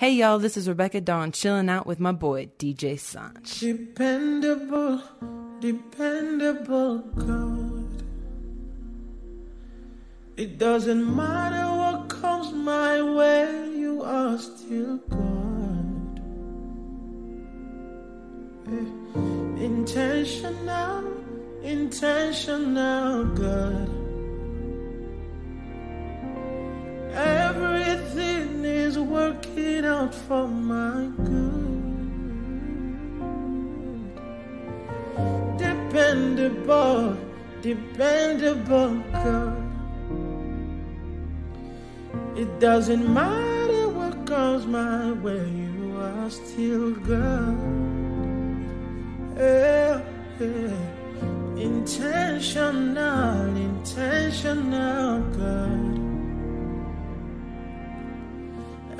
Hey y'all, this is Rebecca Dawn chilling out with my boy Deejay Sanch. Dependable, dependable God. It doesn't matter what comes my way, you are still God. Eh, Intentional, intentional God. Everything is working out for my good. Dependable, dependable God. It doesn't matter what comes my way, you are still God. Yeah, yeah. Intentional, intentional God.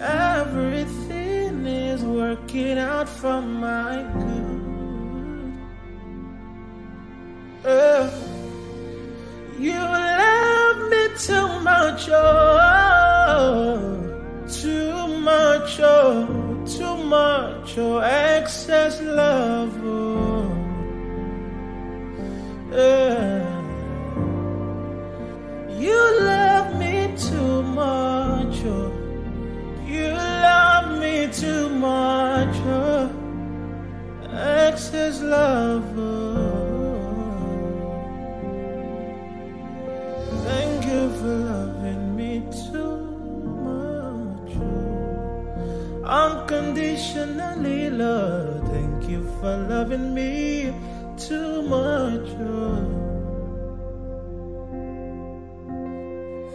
Everything is working out for my good. Uh, you love me too much, oh, too much, oh, too much, oh, excess love, oh. Uh, you love me too much, oh. Love too much, oh, excess love. Thank you for loving me too much, unconditionally, Lord. Thank you for loving me too much.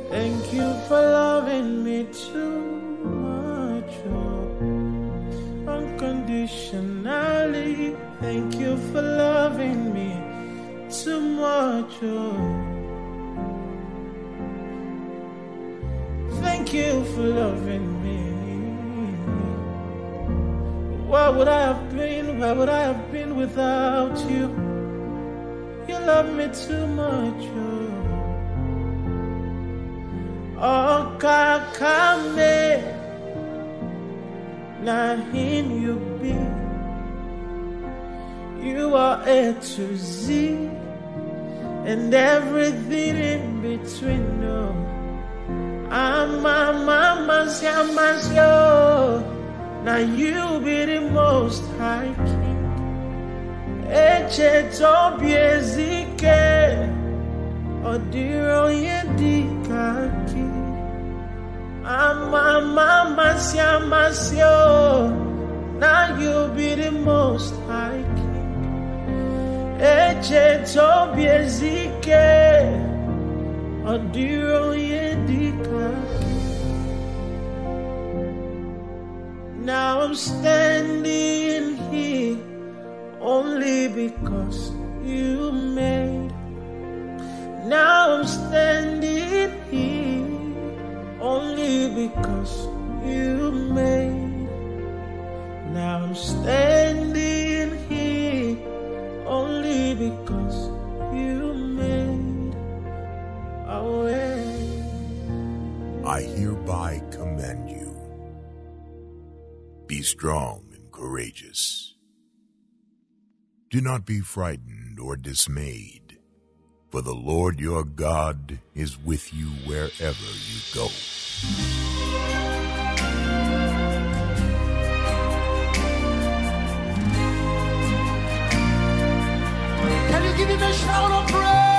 Thank you for loving me too unconditionally. Thank you for loving me too much, oh. Thank you for loving me. Where would I have been? Where would I have been without you? You love me too much, oh. Oh, Kakame, now him you be. You are A to Z, and everything in between. No, I'm a mama, yo. Now you be the most high king. Eche tobi ezike. Odiro yedikaki Ama mama siamasio Now you be the most high king. Eche tobi ezike. Odiro yedikaki Now I'm standing here Only because you made. Now I'm standing here only because you made. Now I'm standing here only because you made a way. I hereby commend you. Be strong and courageous. Do not be frightened or dismayed, for the Lord your God is with you wherever you go. Can you give him a shout of praise?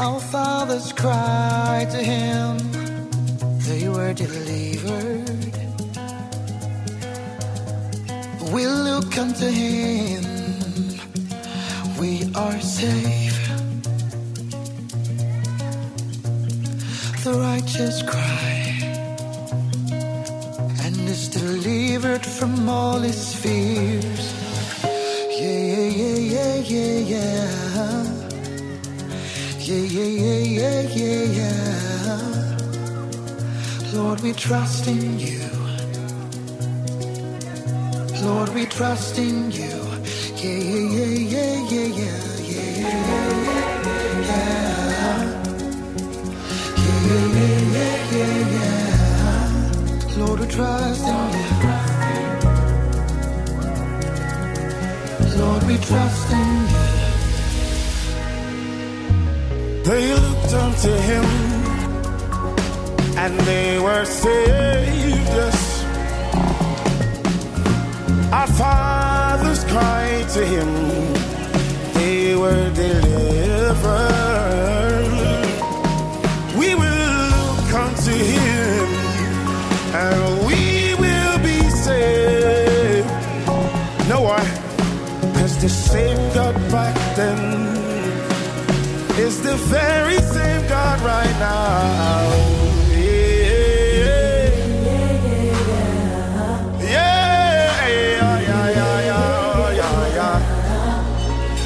Our fathers cried to him, they were delivered. We look unto him, we are safe. The righteous cry and is delivered from all his fears. Yeah, yeah, yeah, yeah, yeah. Yeah, yeah, yeah, yeah, yeah, yeah. yeah. Lord, we trust in you. Lord, we trust in you. Yeah, yeah, unto him and they were saved. Yes. Our fathers cried to him, they were delivered. We will look unto him and we will be saved. No one, cause the same God back then it's the very same God right now.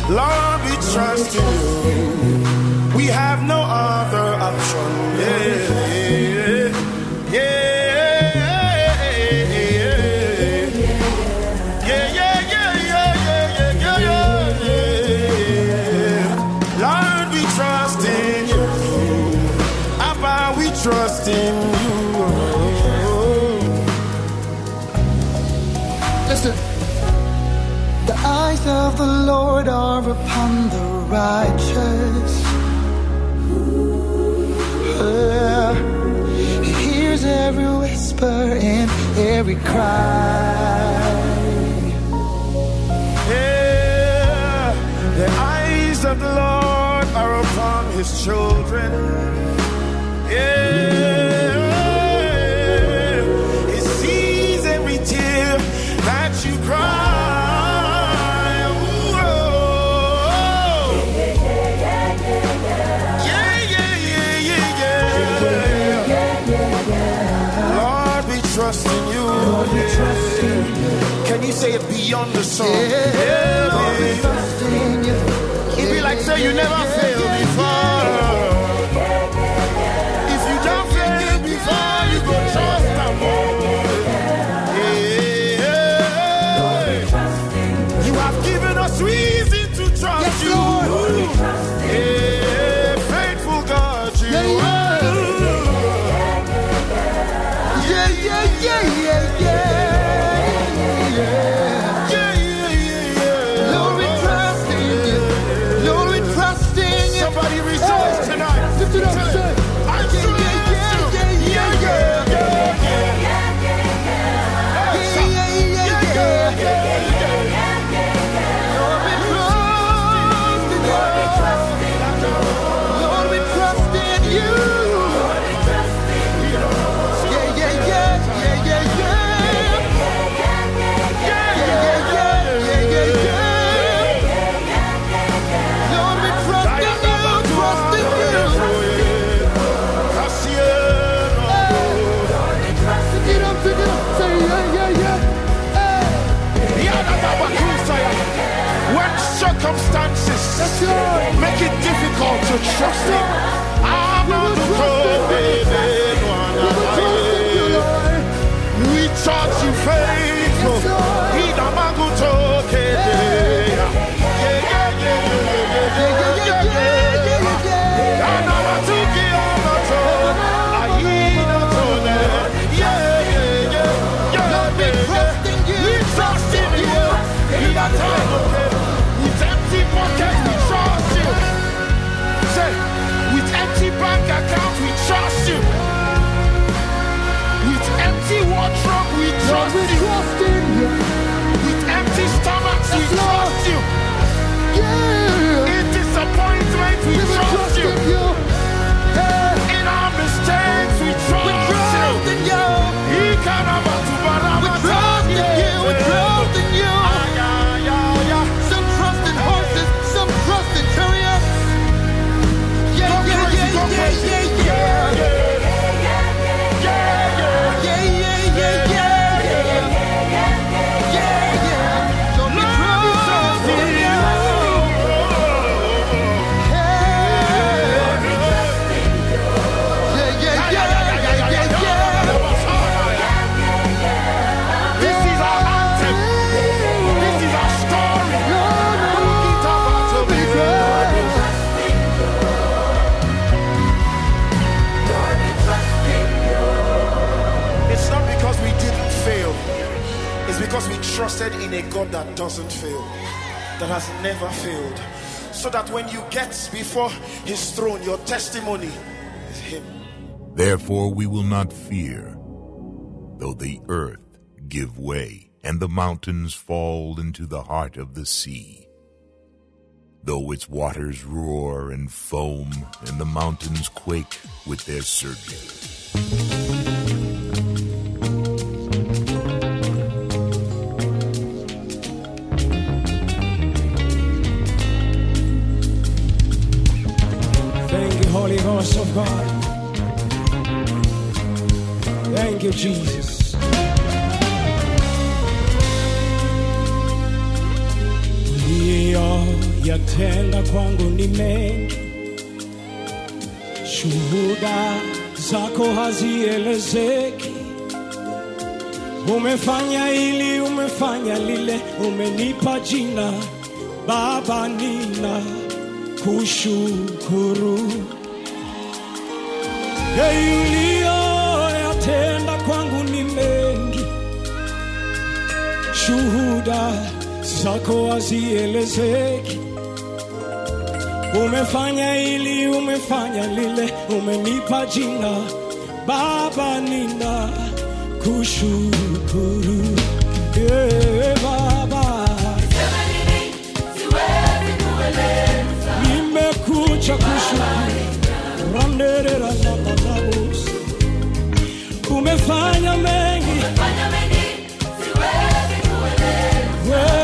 Lord, we trust you. Lord are upon the righteous. Uh, he hears every whisper and every cry. The eyes of the Lord are upon his children. Yeah. say it beyond the song. Yeah, yeah, It'd be like say you never failed before. called to trust Him. trusted in a God that doesn't fail, that has never failed. So that when you get before his throne, your testimony is him. Therefore we will not fear, though the earth give way and the mountains fall into the heart of the sea. Though its waters roar and foam and the mountains quake with their surging. God. Thank you, Jesus. ndiyo yatenda kwangu ni mengi, shuhuda zako hazielezeki. Umefanya hili, umefanya lile, umenipa jina Baba, nina kushukuru. Hey, uliyoyatenda kwangu ni mengi, shuhuda zako hazielezeki. Umefanya hili, umefanya lile, umenipa jina. Baba, nina kushukuru yeah, Baba, nimekuja kushukuru. Umefanya mengi. We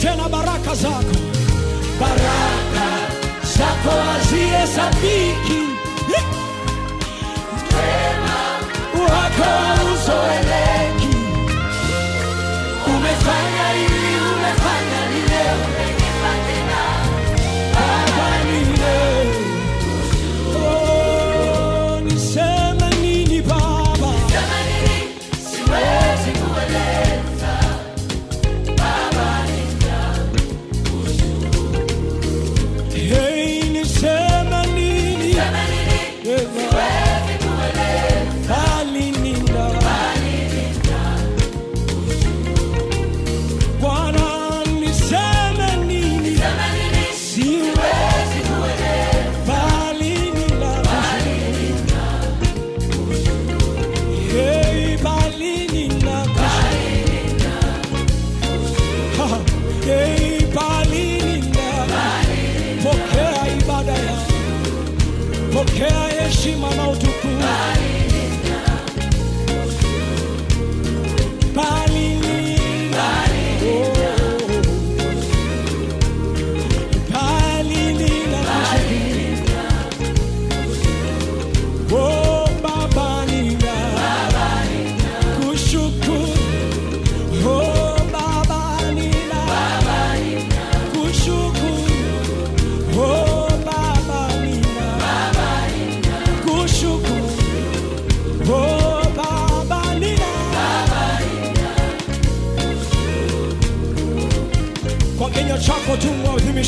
tena baraka zako, baraka zako hazihesabiki,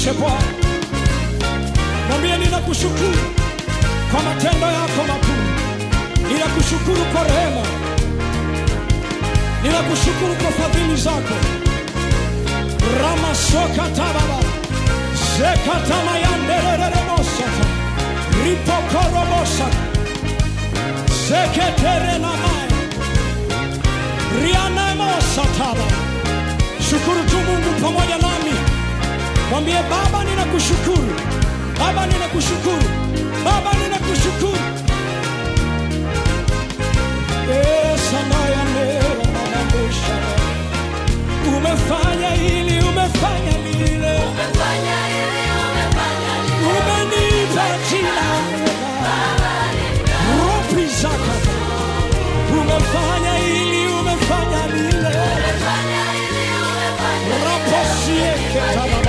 tu mwadhimishe Bwana, mwambie ninakushukuru kwa matendo yako makuu, ninakushukuru kwa rehema, ninakushukuru kwa fadhili zako. ramasokatababa zekatamayanderereremosata ripokorobosata zeketerenamaya rianemosataba shukuru tu mungu pamoja nami mwambie baba ninakushukuru. Baba ninakushukuru. Baba ninakushukuru. Umefanya hili umefanya lile. Umenipa jina. Ropi umefanya hili umefanya lile. Raposieketababababerere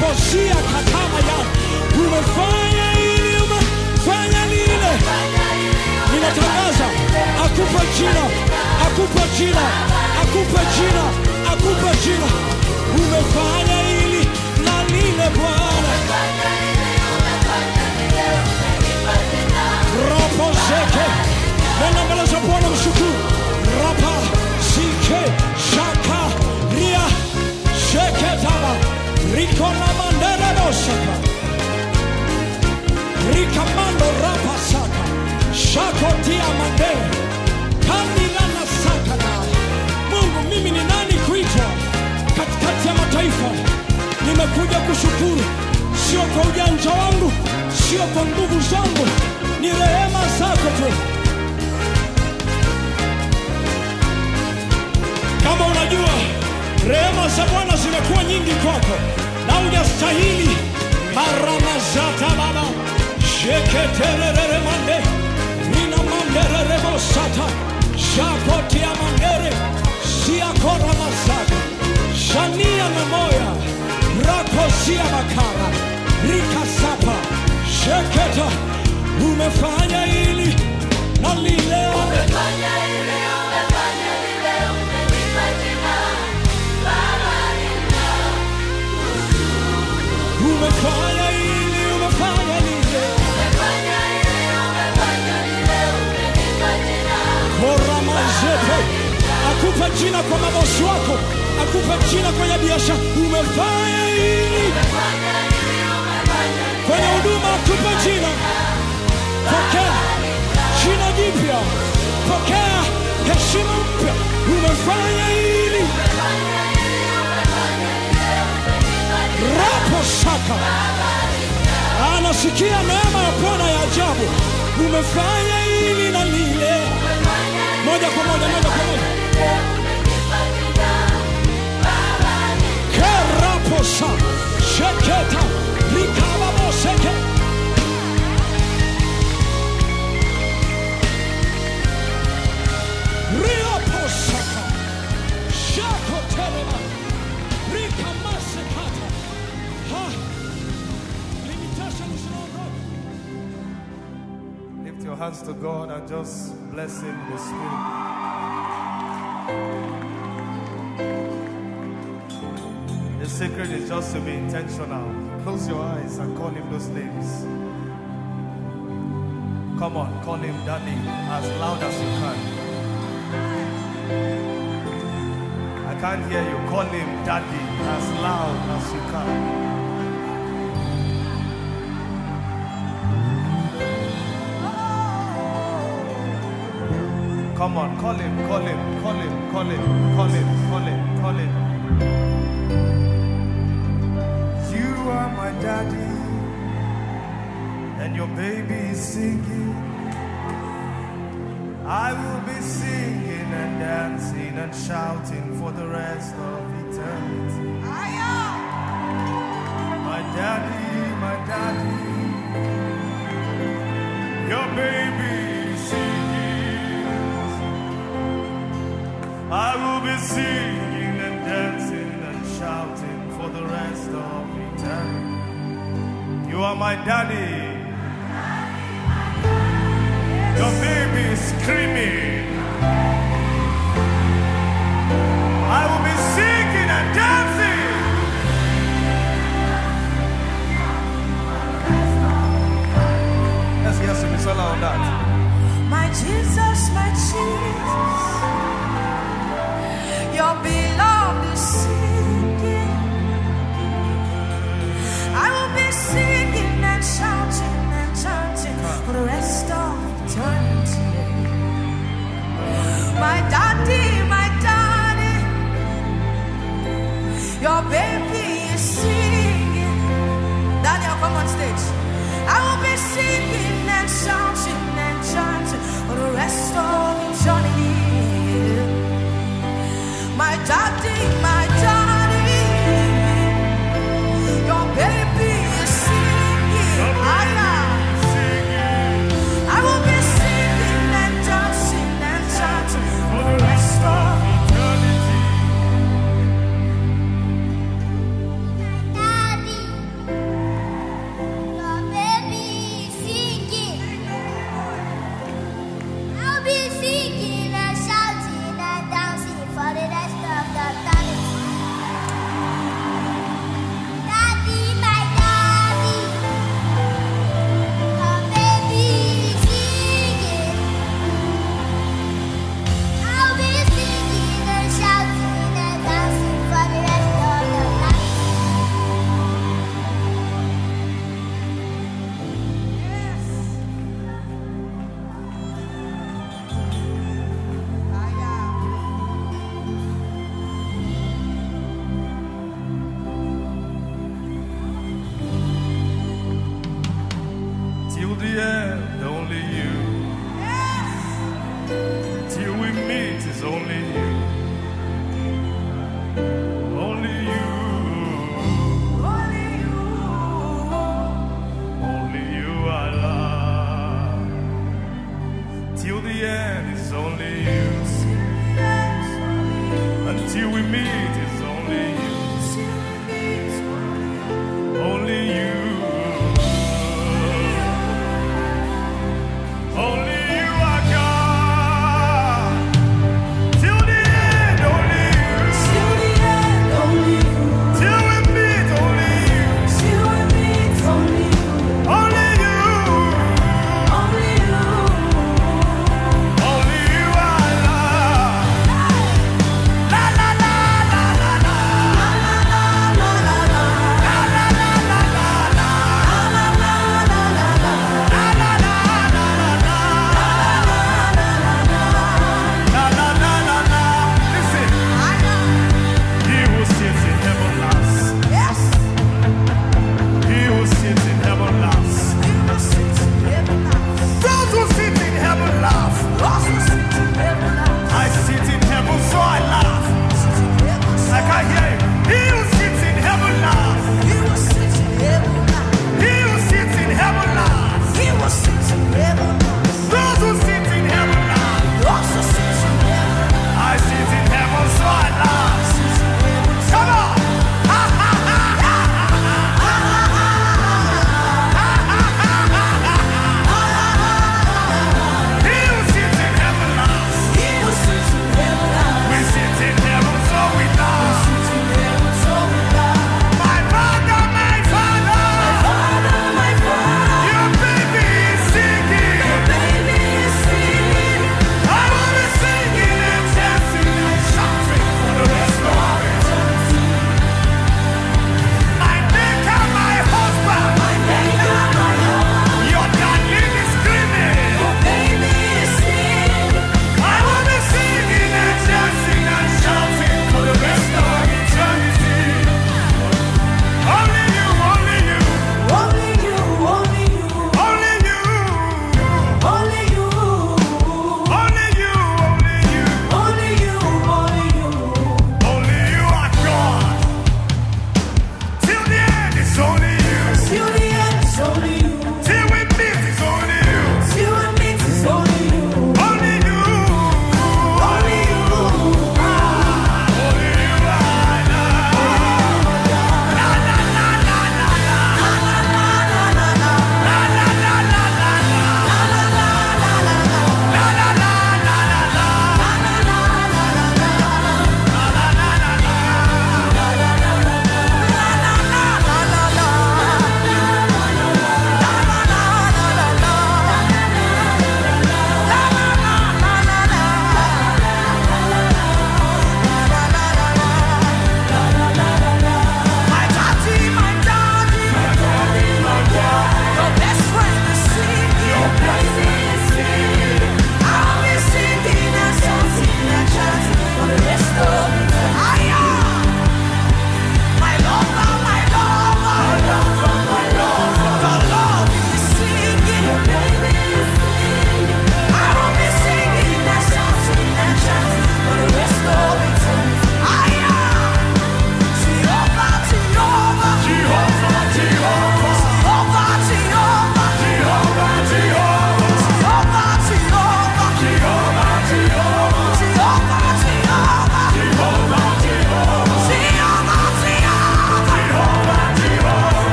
come on come on come on raposia katama ya umefanya ili umefanya lile. Ninatangaza akupe jina akupe jina akupe jina akupe jina. Umefanya ili na lile bwana. Rapo zeke nenda mbele za bwana mshukuru. Rapa zike rikona manderebosaka rikamando rapa saka shakotia mandere kandirana sakana mungu mimi ni nani kuitwa? Katikati ya mataifa nimekuja kushukuru. Sio kwa ujanja wangu sio kwa nguvu zangu. Ni rehema zako tu za bwana zimekuwa nyingi kwako. Na hujastahili. Maramazata baba. Sheketerereremande nina mandererebosata shakotia mandere siakoramazaka shania memoya rakosia makara. Rikasapa sheketa. Umefanya ili na lileo akupe jina kwa mabosi wako akupe jina kwenye biashara umefanya ili kwenye huduma akupe jina pokea jina jipya pokea heshima mpya umefanya ili rapo shaka. anasikia neema ya bwana ya ajabu. Umefanya ili na lile. Moja kwa moja moja kwa moja. Keraposa sheketa. Rikababoseke riaposaka shakotelema your hands to God and just bless Him the Spirit. The secret is just to be intentional. Close your eyes and call Him those names. Come on, call Him Daddy as loud as you can. I can't hear you. Call Him Daddy as loud as you can. Come on, call him, call him, call him, call him, call him, call him, call him. You are my daddy, and your baby is singing. I will be singing and dancing and shouting for the rest of eternity. My daddy, my daddy, singing and dancing and shouting for the rest of eternity. You are my daddy. Your baby is screaming.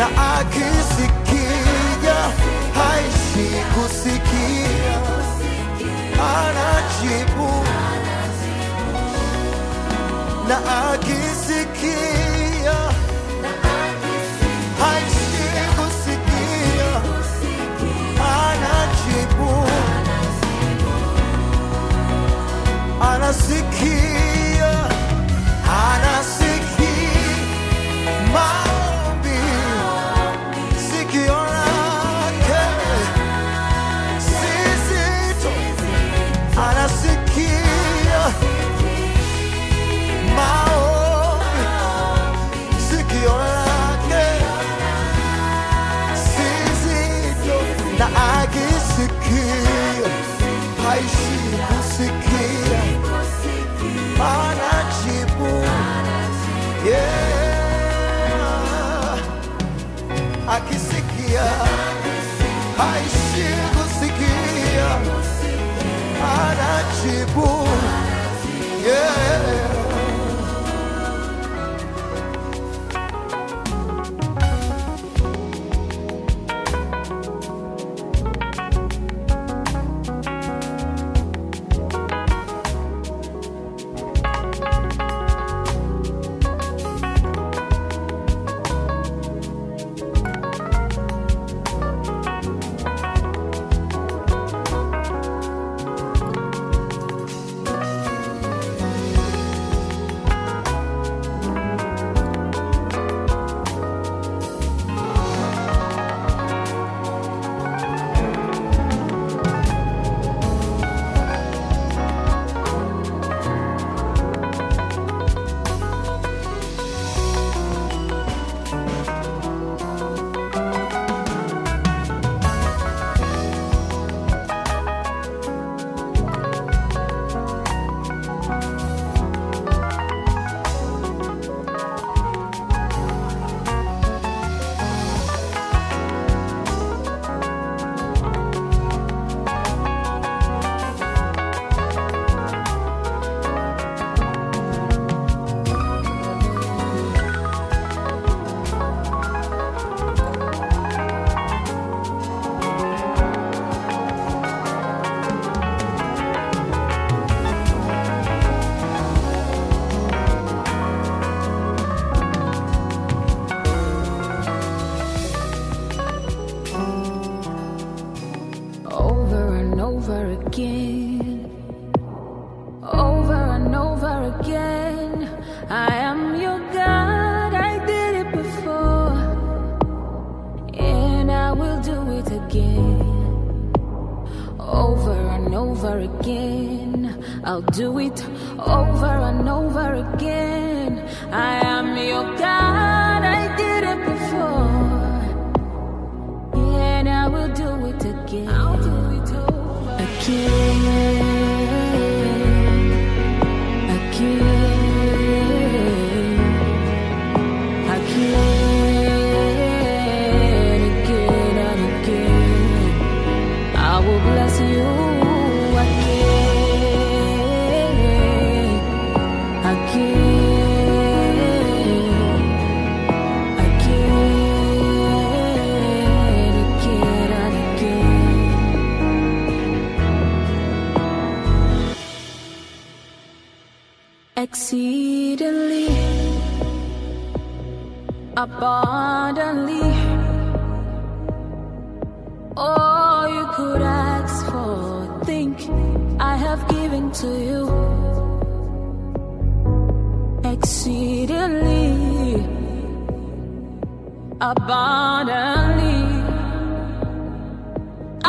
na akisikia haishi kusikia, anajibu. Na akisikia haishi kusikia, anajibu. Anasikia. Chibu. Do it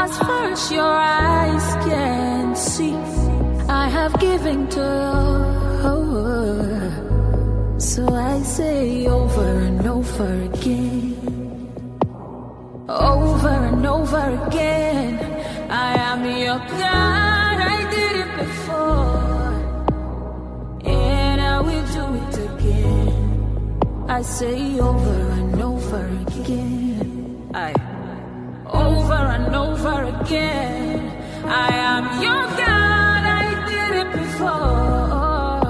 as far as your eyes can see I have given to you. So I say over and over again, over and over again. I am your God, I did it before, and I will do it again. I say over and over again. I and over again. I am your God, I did it before,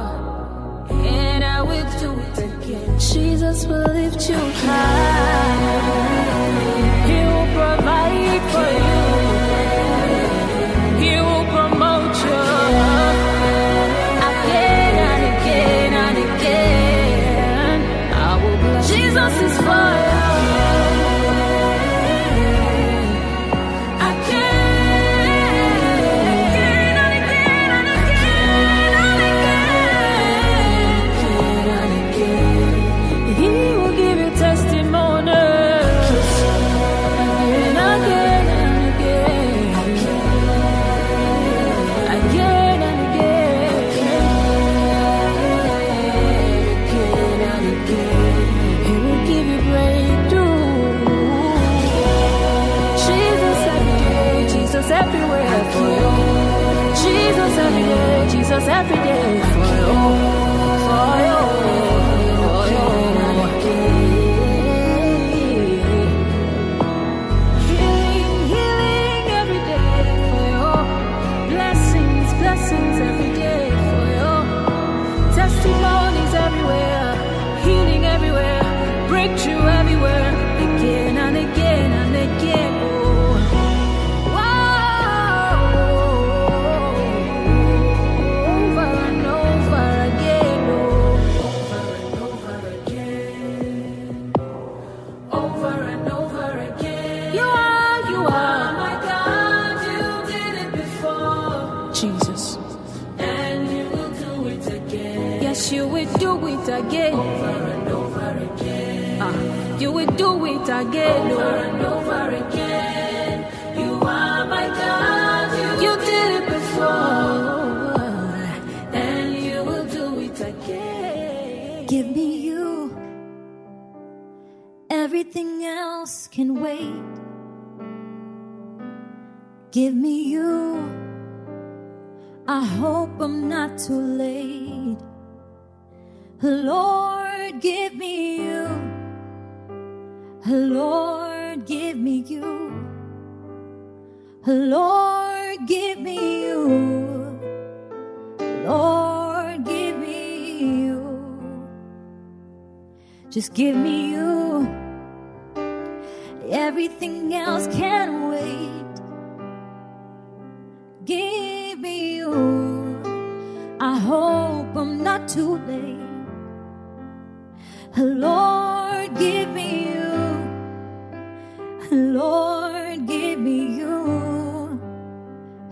and I will do it again. Jesus will lift you high, again. Over and over again. You are my God. You, you did it before, and you will do it again. Give me you. Everything else can wait. Give me you. I hope I'm not too late. Lord, give me you. Lord, give me you. Lord, give me you. Lord, give me you. Just give me you. Everything else can wait. Give me you. I hope I'm not too late. Lord, give me you. Lord, give me you.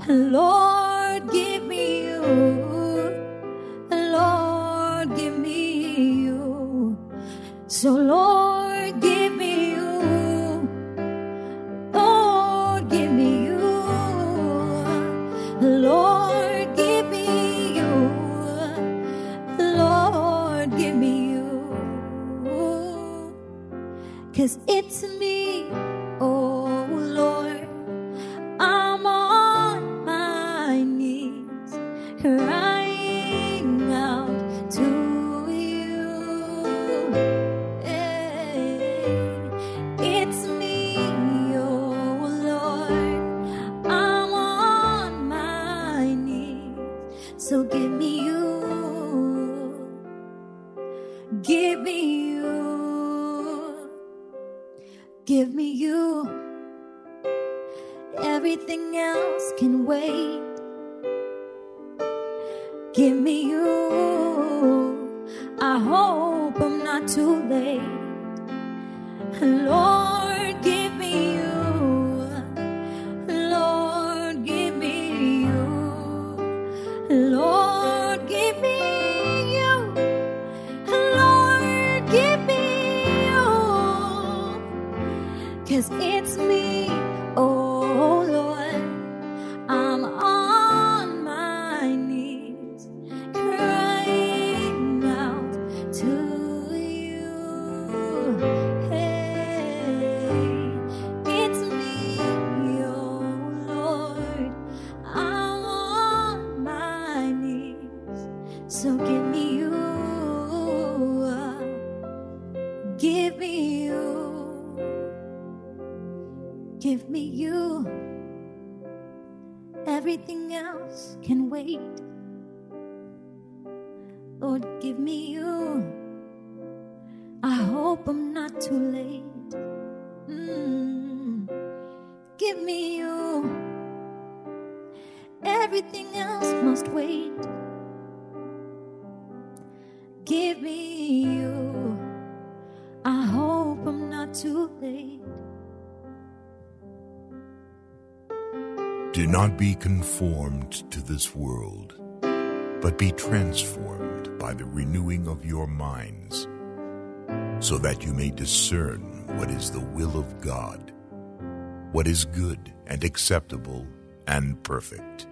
Lord, give me you. Lord, give me you. So, Lord, give me you. Lord, give me you. Lord, give me you. Lord, give me you. Cause it's me. So give me not be conformed to this world, but be transformed by the renewing of your minds, so that you may discern what is the will of God, what is good and acceptable and perfect.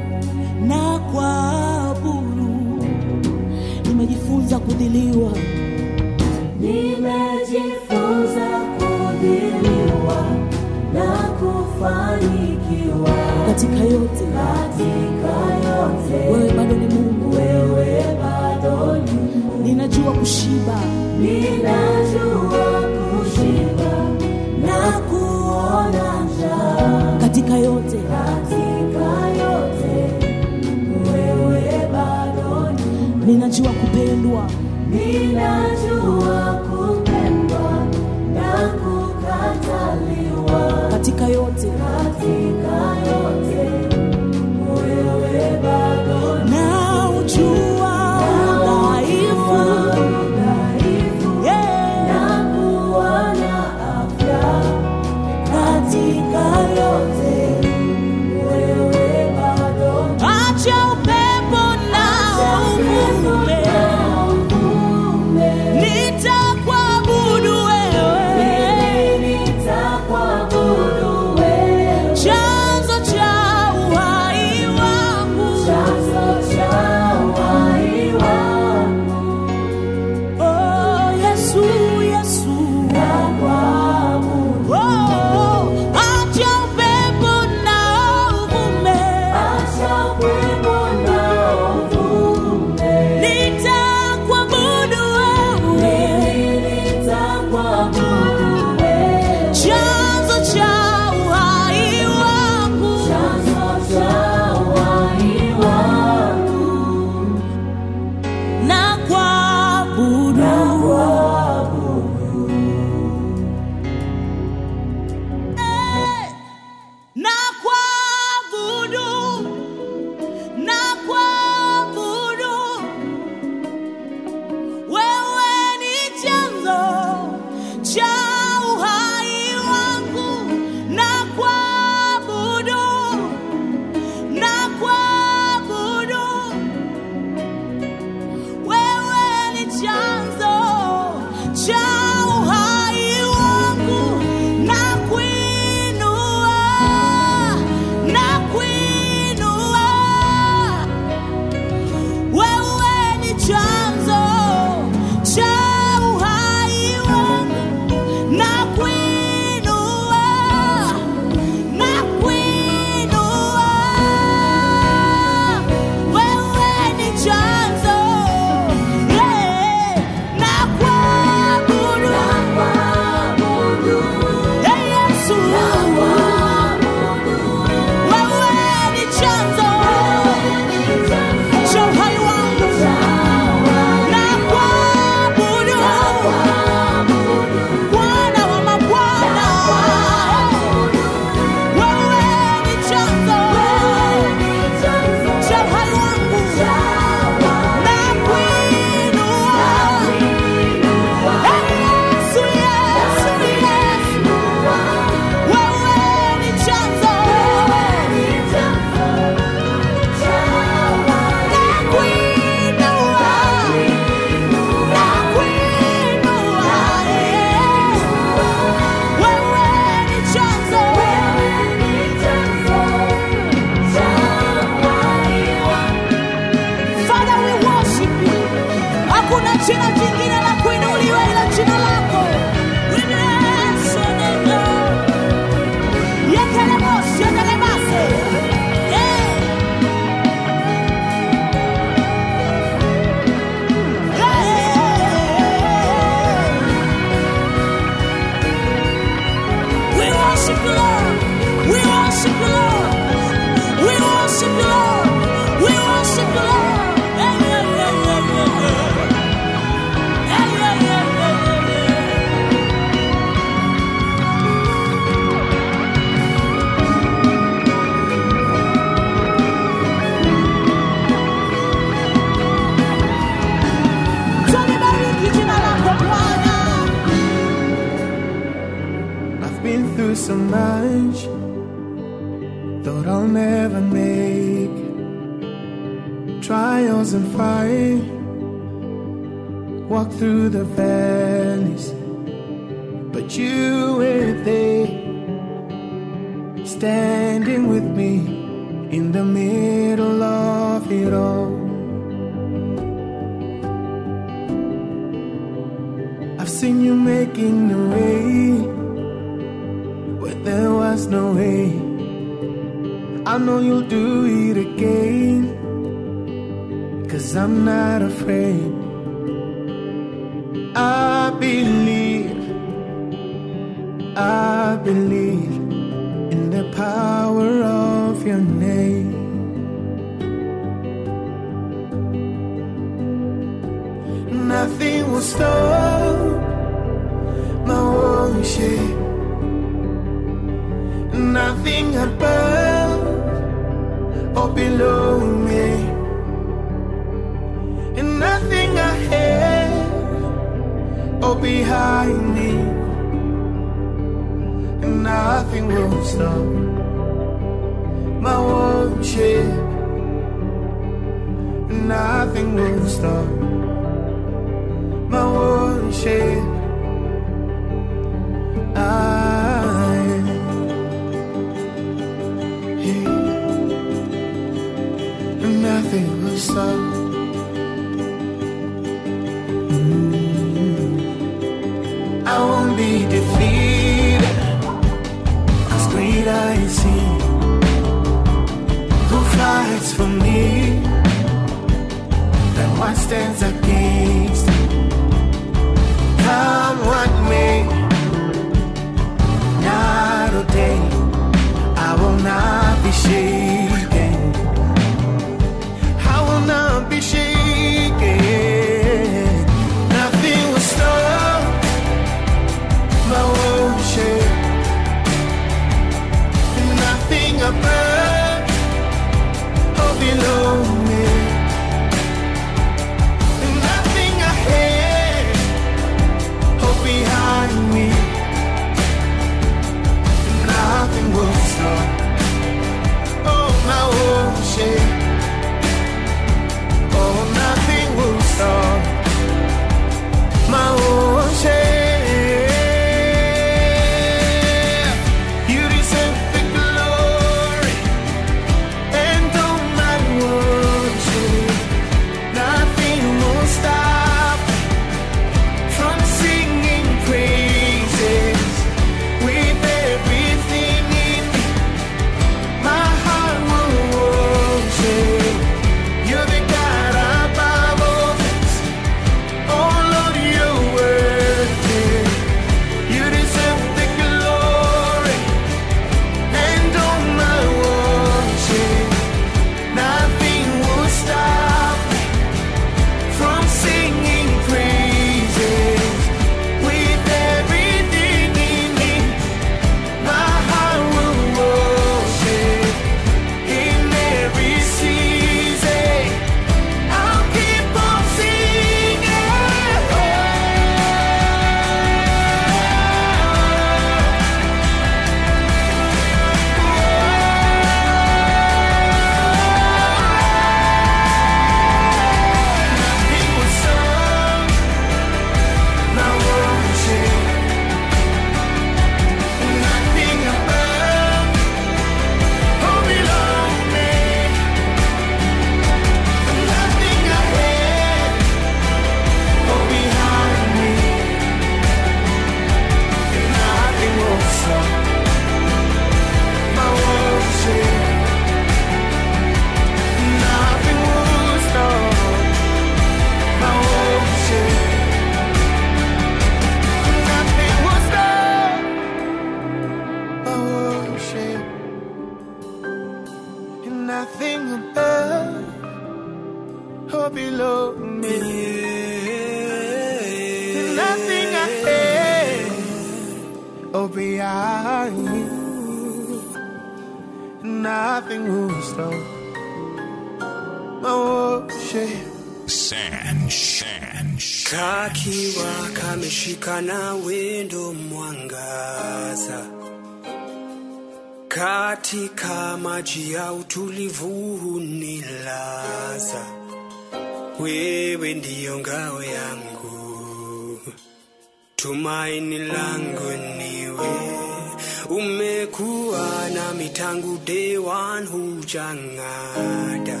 Dewan hujang'ada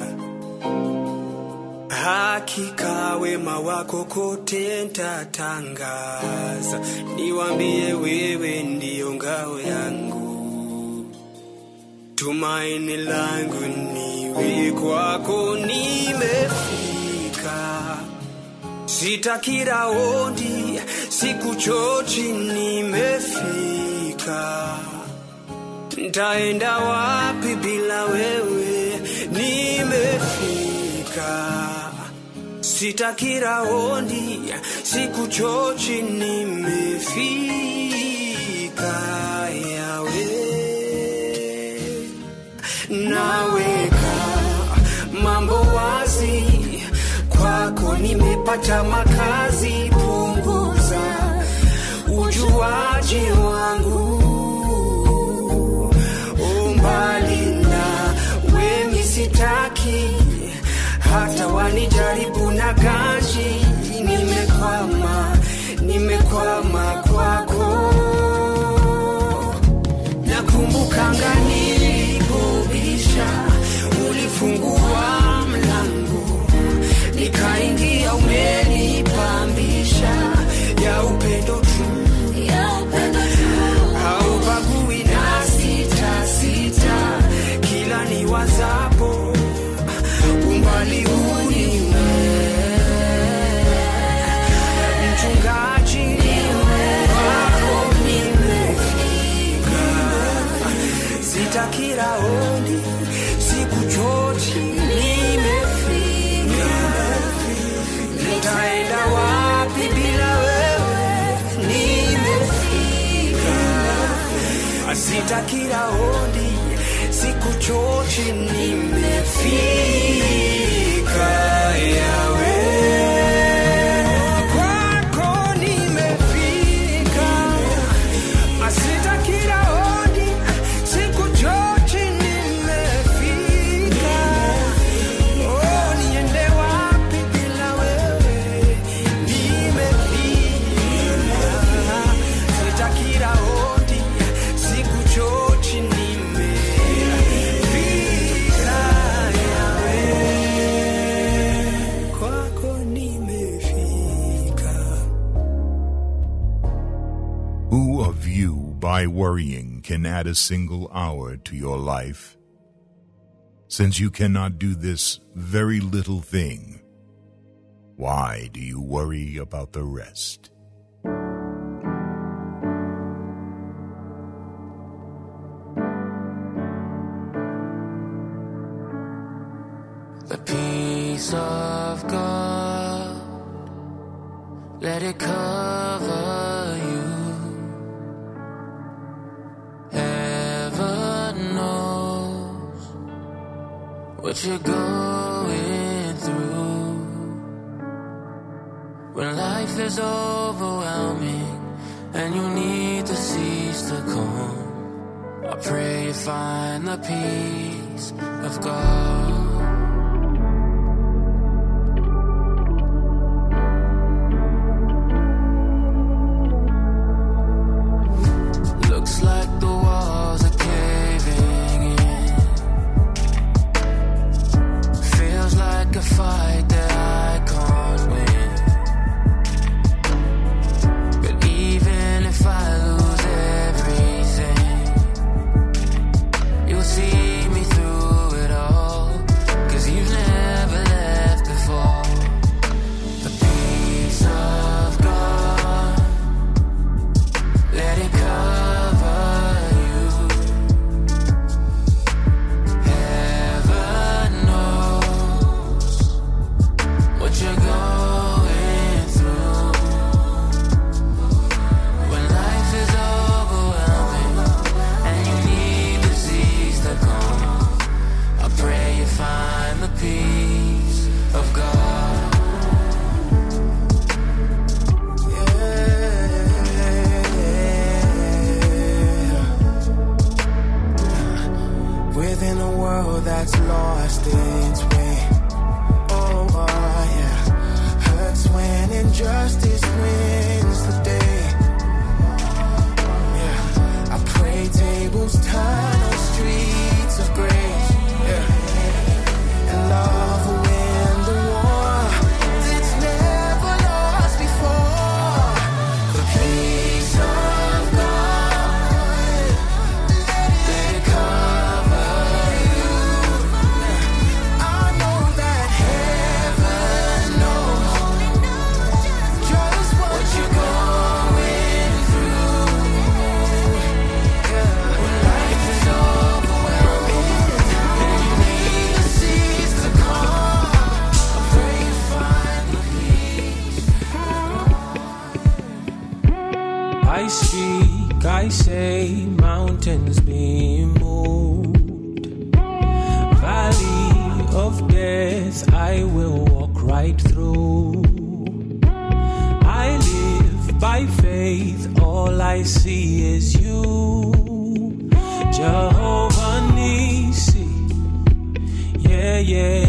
hakika wema wako kote ntatangaza. Niwambie wewe ndiyo ngao yangu. Tumaini langu niwe kwako nimefika. Sitakiraondi sikuchochi nimefika ntaenda wapi bila wewe? Nimefika. Sitakiraondi sikuchochi nimefika. Yawe. Naweka mambo wazi. Kwako nimepata makazi. Punguza ujuaji wangu sitaki hata wanijaribu na gaji nimekwama nimekwama kwako. Nakumbukanga Shinda kirahoni, siku chochi nimefika worrying, can add a single hour to your life? Since you cannot do this very little thing, why do you worry about the rest? The peace of God, let it cover what you're going through. When life is overwhelming and you need to cease to calm, I pray you find the peace of God. is you, Jehovah Nissi. Yeah, yeah.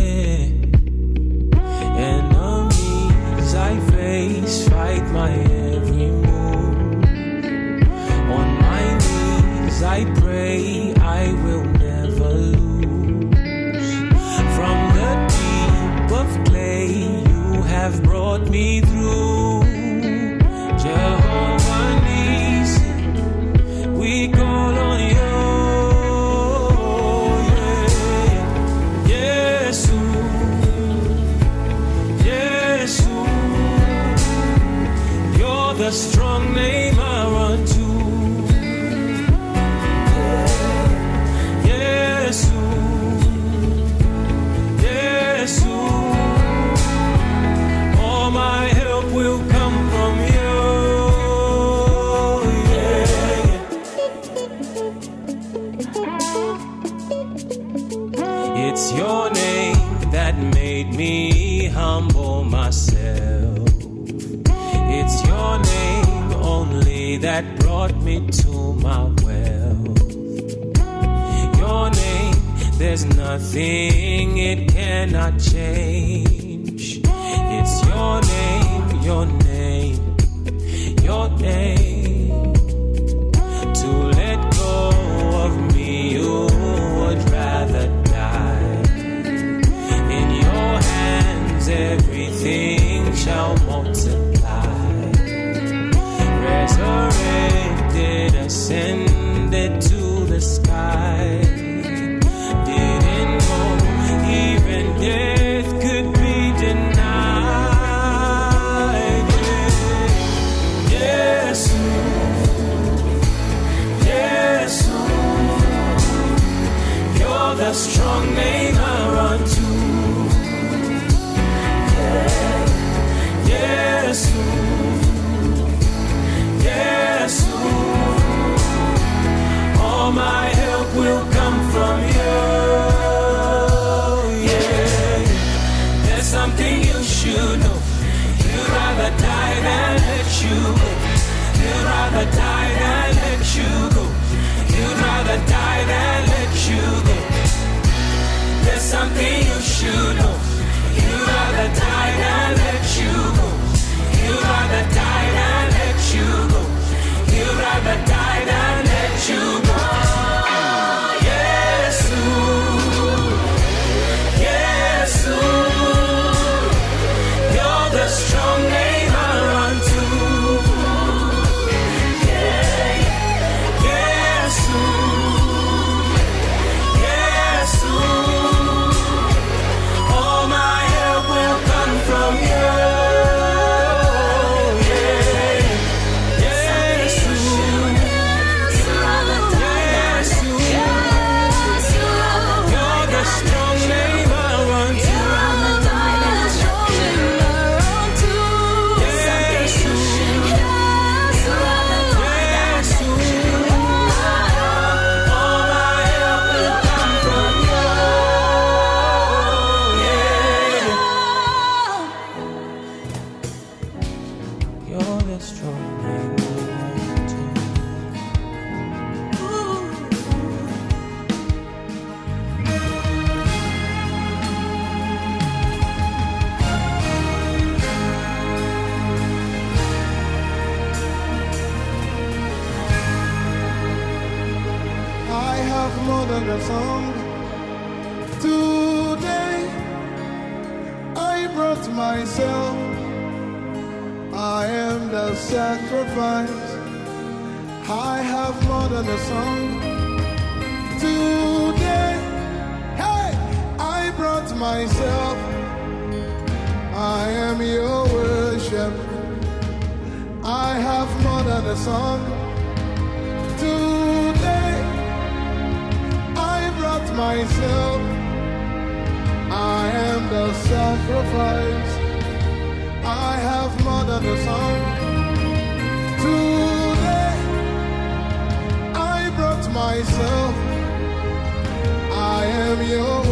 There's nothing it cannot change. It's your name, your name. the song. Today, hey, I brought myself. I am your worship. I have more than a song. Today, I brought myself. I am the sacrifice. I have more than a song. Today, myself. I am your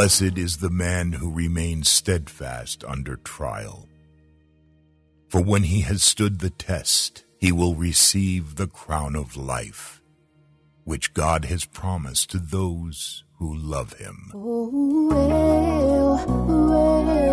Blessed is the man who remains steadfast under trial. For when he has stood the test, he will receive the crown of life, which God has promised to those who love him. Oh, well, well.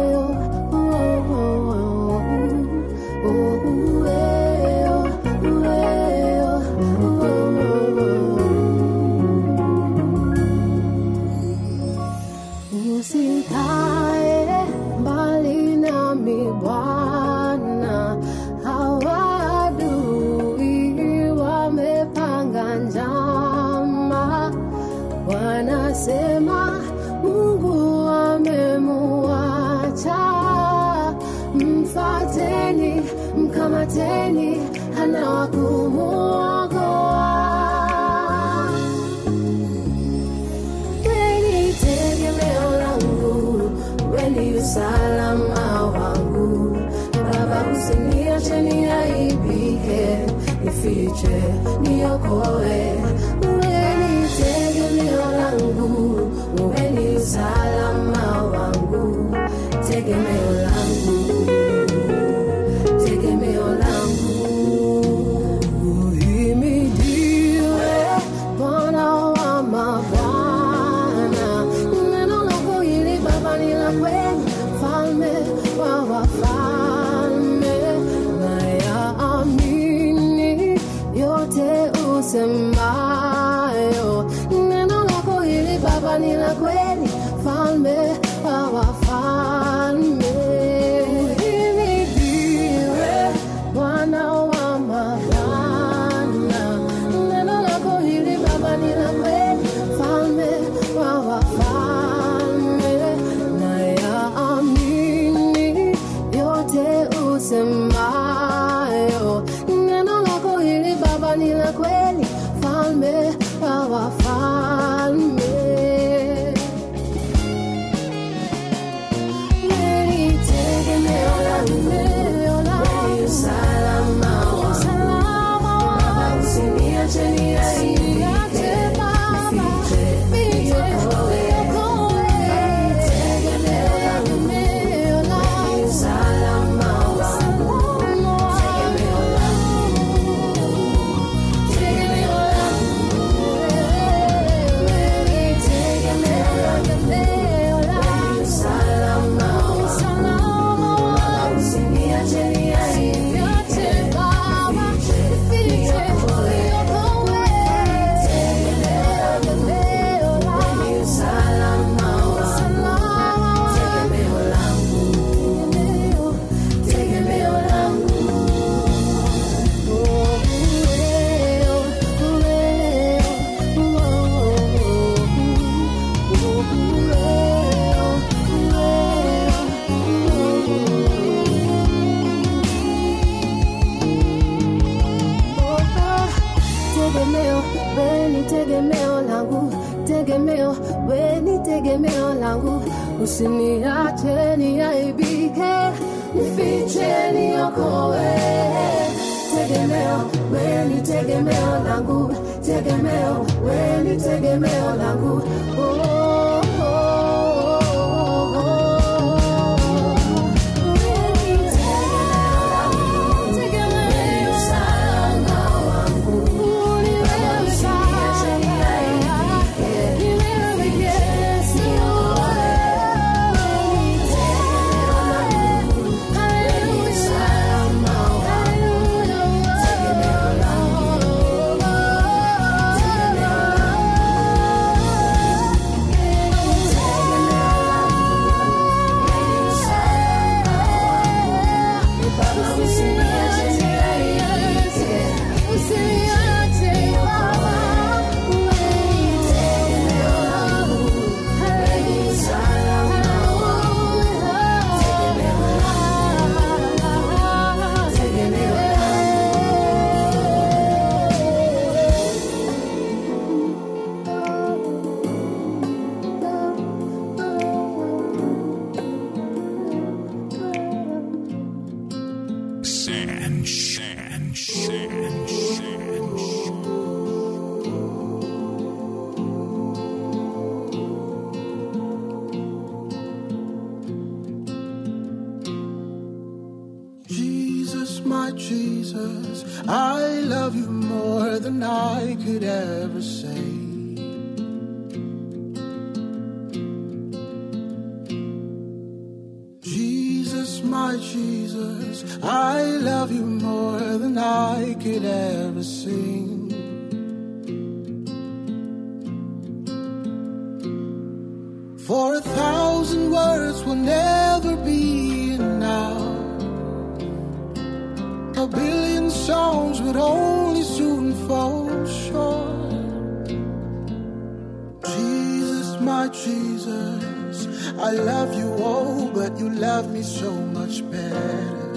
Jesus, I love you all, but you love me so much better.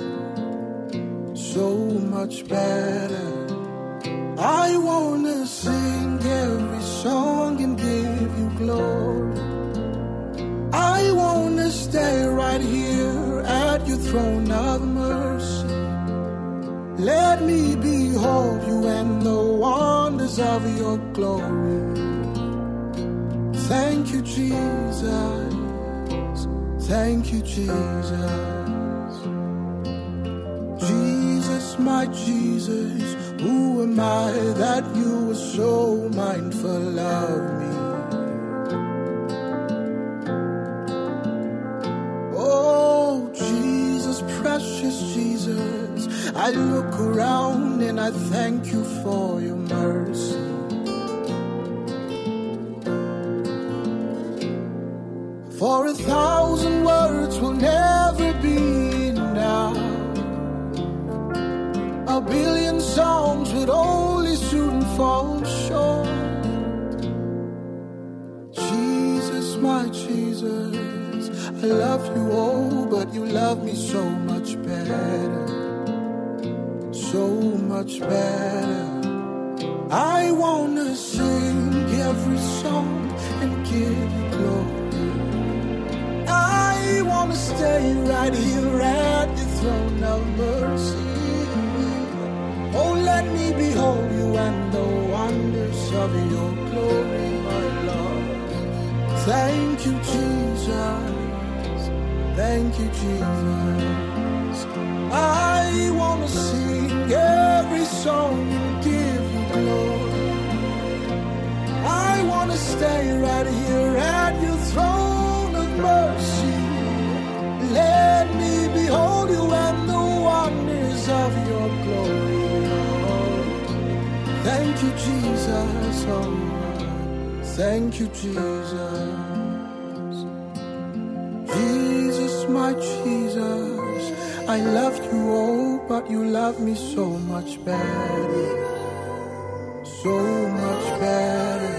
So much better. I wanna sing every song and give you glory. I wanna stay right here at your throne of mercy. Let me behold you and the wonders of your glory. Thank you, Jesus. Thank you, Jesus. Jesus, my Jesus, who am I that you are so mindful of me? Oh, Jesus, precious Jesus, I look around and I thank you for your mercy. A thousand words will never be enough. A billion songs would only soon fall short. Jesus, my Jesus, I love you all, but you love me so much better. So much better. I wanna sing every song and give glory. I wanna stay right here at the throne of mercy. Oh, let me behold you and the wonders of your glory, my Lord. Thank you, Jesus. Thank you, Jesus. I wanna sing every song and give you glory. I wanna stay right here at your throne of mercy. Wonders of your glory. Lord. Thank you, Jesus. Oh, thank you, Jesus. Jesus, my Jesus. I loved you all, but you love me so much better. So much better.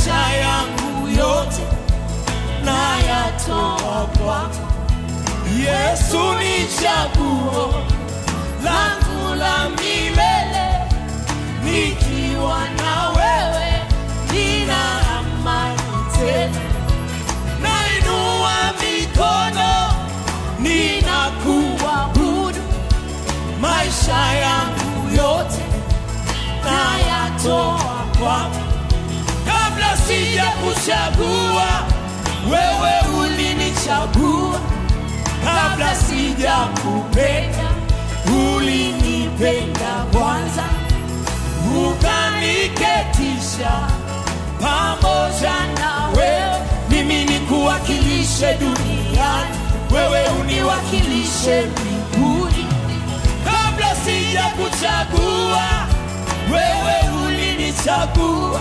maisha yangu yote na yatoa kwako. Yesu ni chaguo langu la milele, nikiwa na wewe nina amani tele. Nainua mikono ninakuabudu, maisha yangu yote nayatoa kwako sijakuchagua wewe ulinichagua. Kabla sijakupenda ulinipenda kwanza. Ukaniketisha pamoja na wewe. Mimi nikuwakilishe duniani. Wewe uniwakilishe mbinguni. Kabla sijakuchagua wewe ulinichagua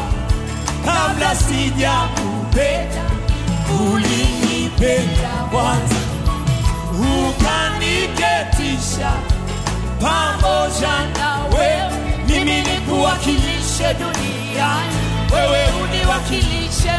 kabla sijakupenda ulinipenda kwanza. Ukaniketisha pamoja nawe mimi nikuwakilishe duniani. Wewe uniwakilishe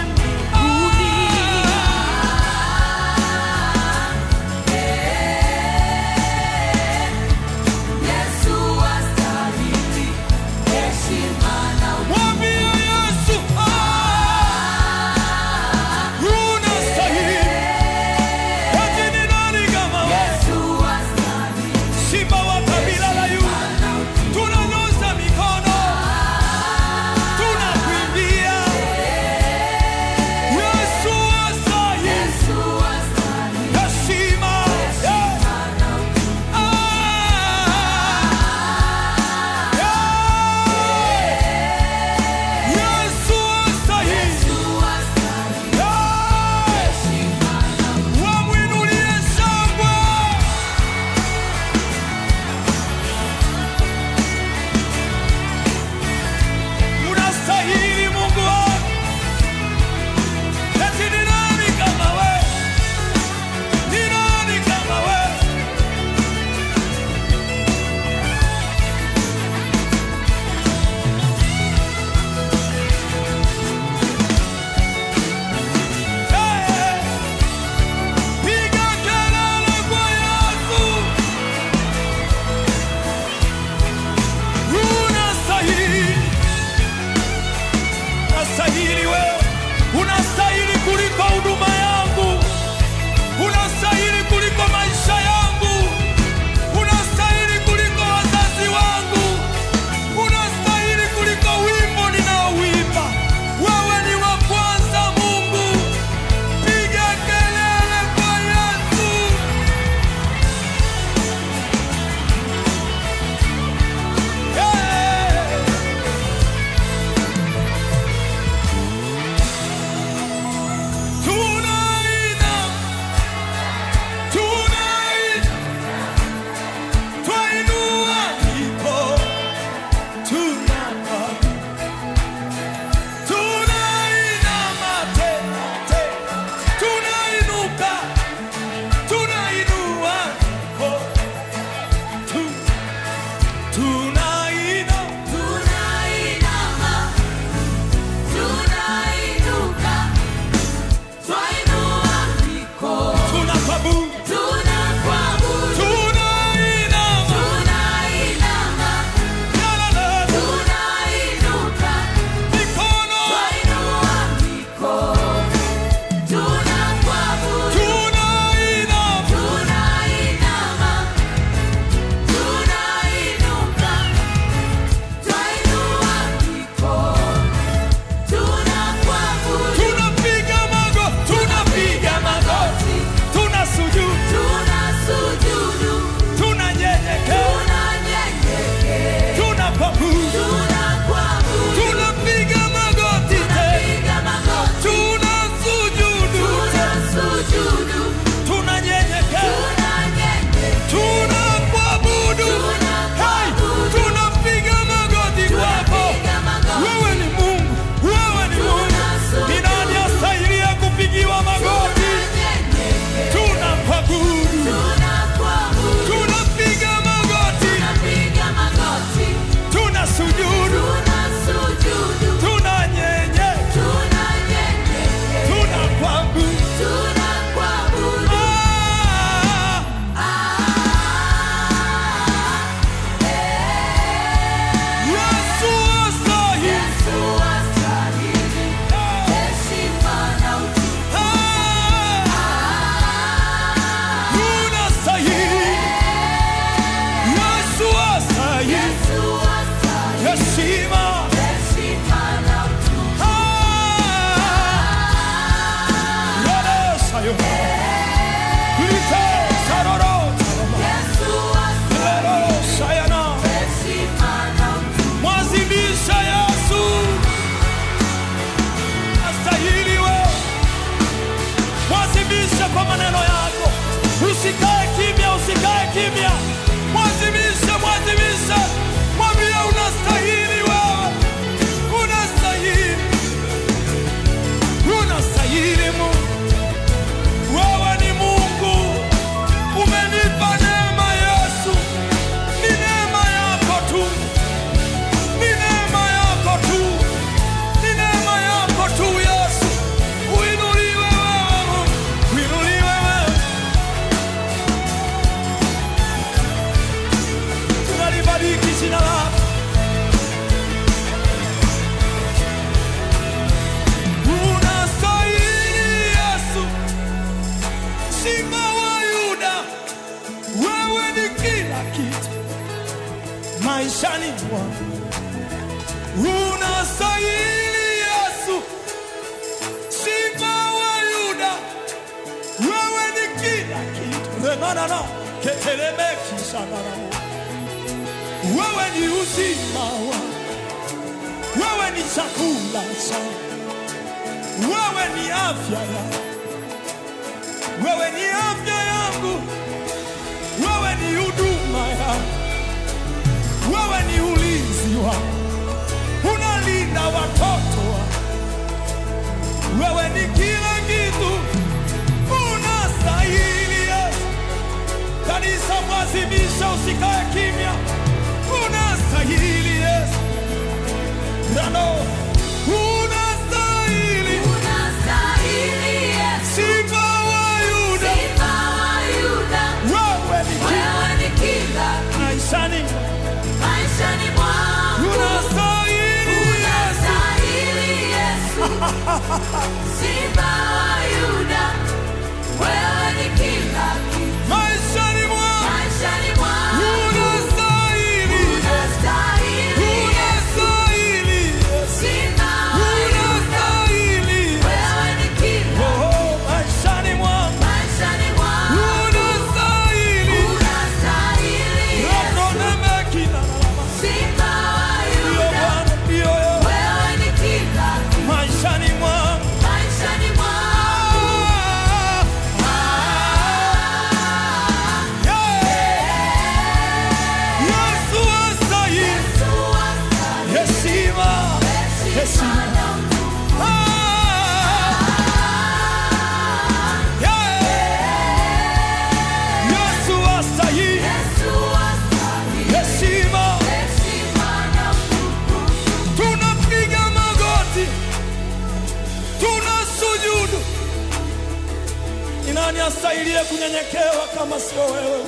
astahilie kunyenyekewa kama sio wewe?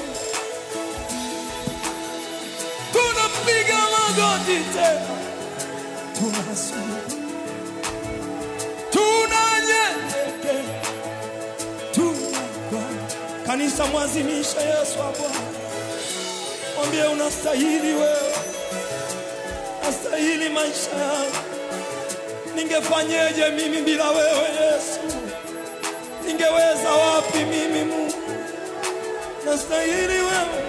Tunapiga magoti tena. Tunasujudu. Tunanyenyekea. Tunakwama. Kanisa mwazimisha Yesu wa Bwana. Mwambie unastahili wewe. Nastahili maisha yangu. Ningefanyeje mimi bila wewe Yesu? Ningeweza wapi mimi Mungu? Nastahili wewe,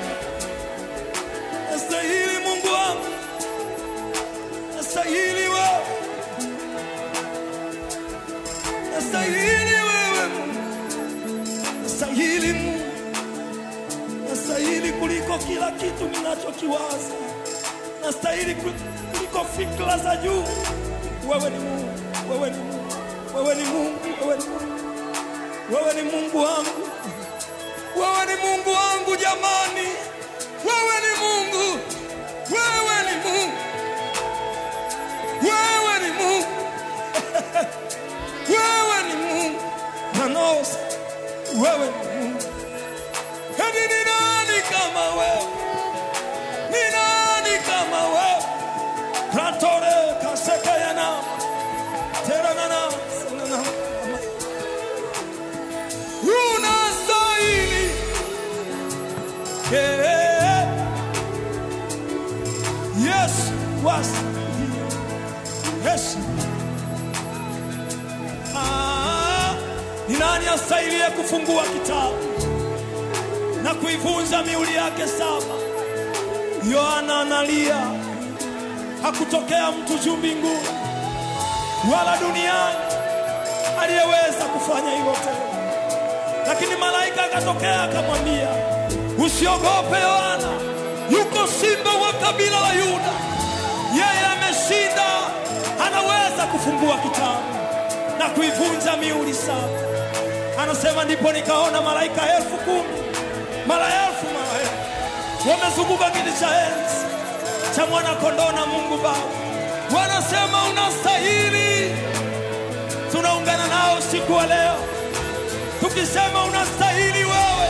nastahili Mungu wangu, nastahili wewe, nastahili wewe. Nastahili Mungu, nastahili kuliko kila kitu ninachokiwaza, nastahili kuliko fikra za juu. Wewe ni Mungu, wewe ni Mungu, wewe ni Mungu, wewe ni Mungu, wewe ni Mungu wangu, wewe ni Mungu wangu jamani, wewe ni Mungu, wewe ni Mungu, wewe ni Mungu, wewe ni Mungu, nanos, wewe ni Mungu. Hadi ni nani kama wewe? Ni kama wewe? Pratore kasekayana teranana sanana unastahili Eh, was wastahili Yesu Ah, ni nani astahiliye kufungua kitabu na kuivunja miuli yake saba? Yohana analia. Hakutokea mtu juu mbinguni wala duniani aliyeweza kufanya hivyo tena, lakini malaika akatokea akamwambia, usiogope Yohana, yuko simba wa kabila la Yuda, yeye ameshinda, anaweza kufungua kitabu na kuivunja miuli saba. Anasema ndipo nikaona malaika elfu kumi mara elfu mara elfu. Wamezunguka kiti cha enzi cha mwanakondoo na Mungu Baba, wanasema unastahili. Tunaungana nao siku wa leo tukisema unastahili wewe,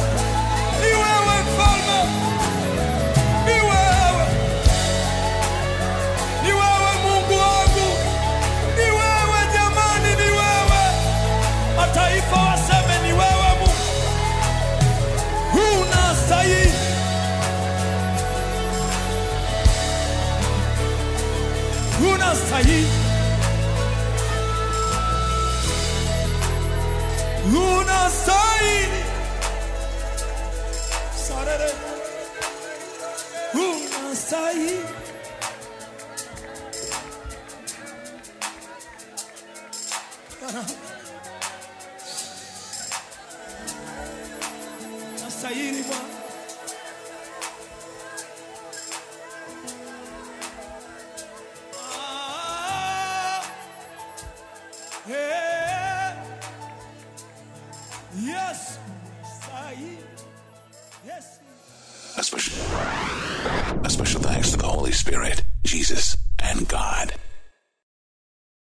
Deus está. Luna sai. Sarere. Luna. Jesus and God.